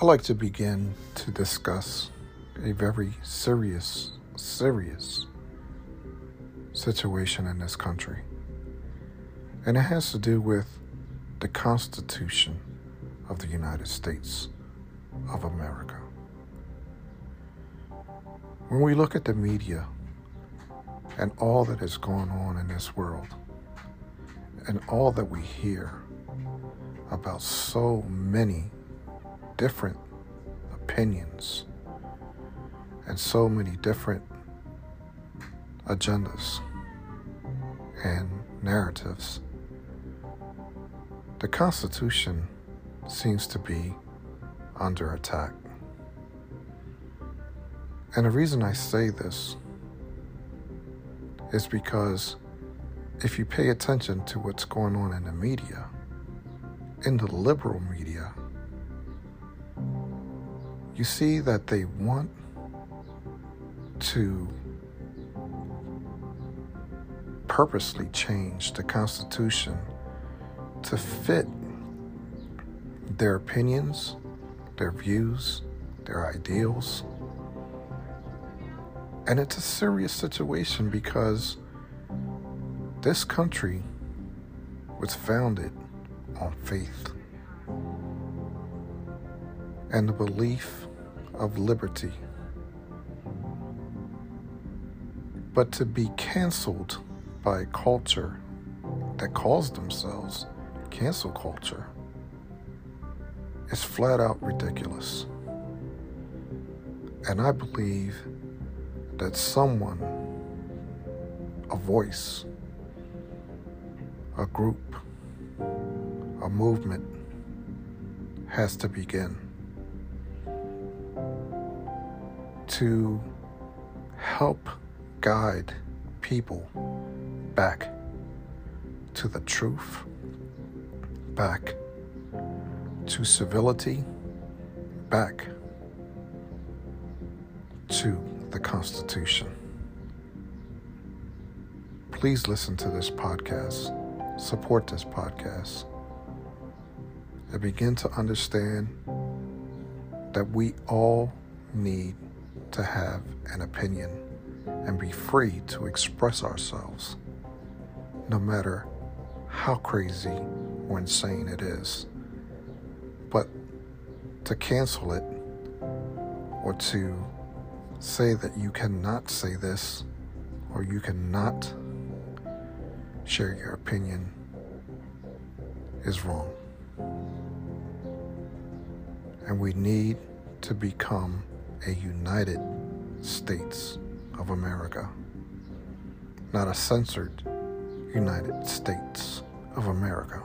I like to begin to discuss a very serious, serious situation in this country. And it has to do with the Constitution of the United States of America. When we look at the media and all that is going on in this world, and all that we hear about so many different opinions and so many different agendas and narratives, the Constitution seems to be under attack. And the reason I say this is because if you pay attention to what's going on in the media, in the liberal media, you see that they want to purposely change the Constitution to fit their opinions, their views, their ideals. And it's a serious situation because this country was founded on faith and the belief of liberty. But to be canceled by a culture that calls themselves cancel culture is flat out ridiculous. And I believe that someone, a voice, a group, a movement has to begin to help guide people back to the truth, back to civility, back to the Constitution. Please listen to this podcast, support this podcast, and begin to understand that we all need to have an opinion and be free to express ourselves, no matter how crazy or insane it is. But to cancel it or to say that you cannot say this or you cannot share your opinion is wrong. And we need to become a United States of America, not a censored United States of America.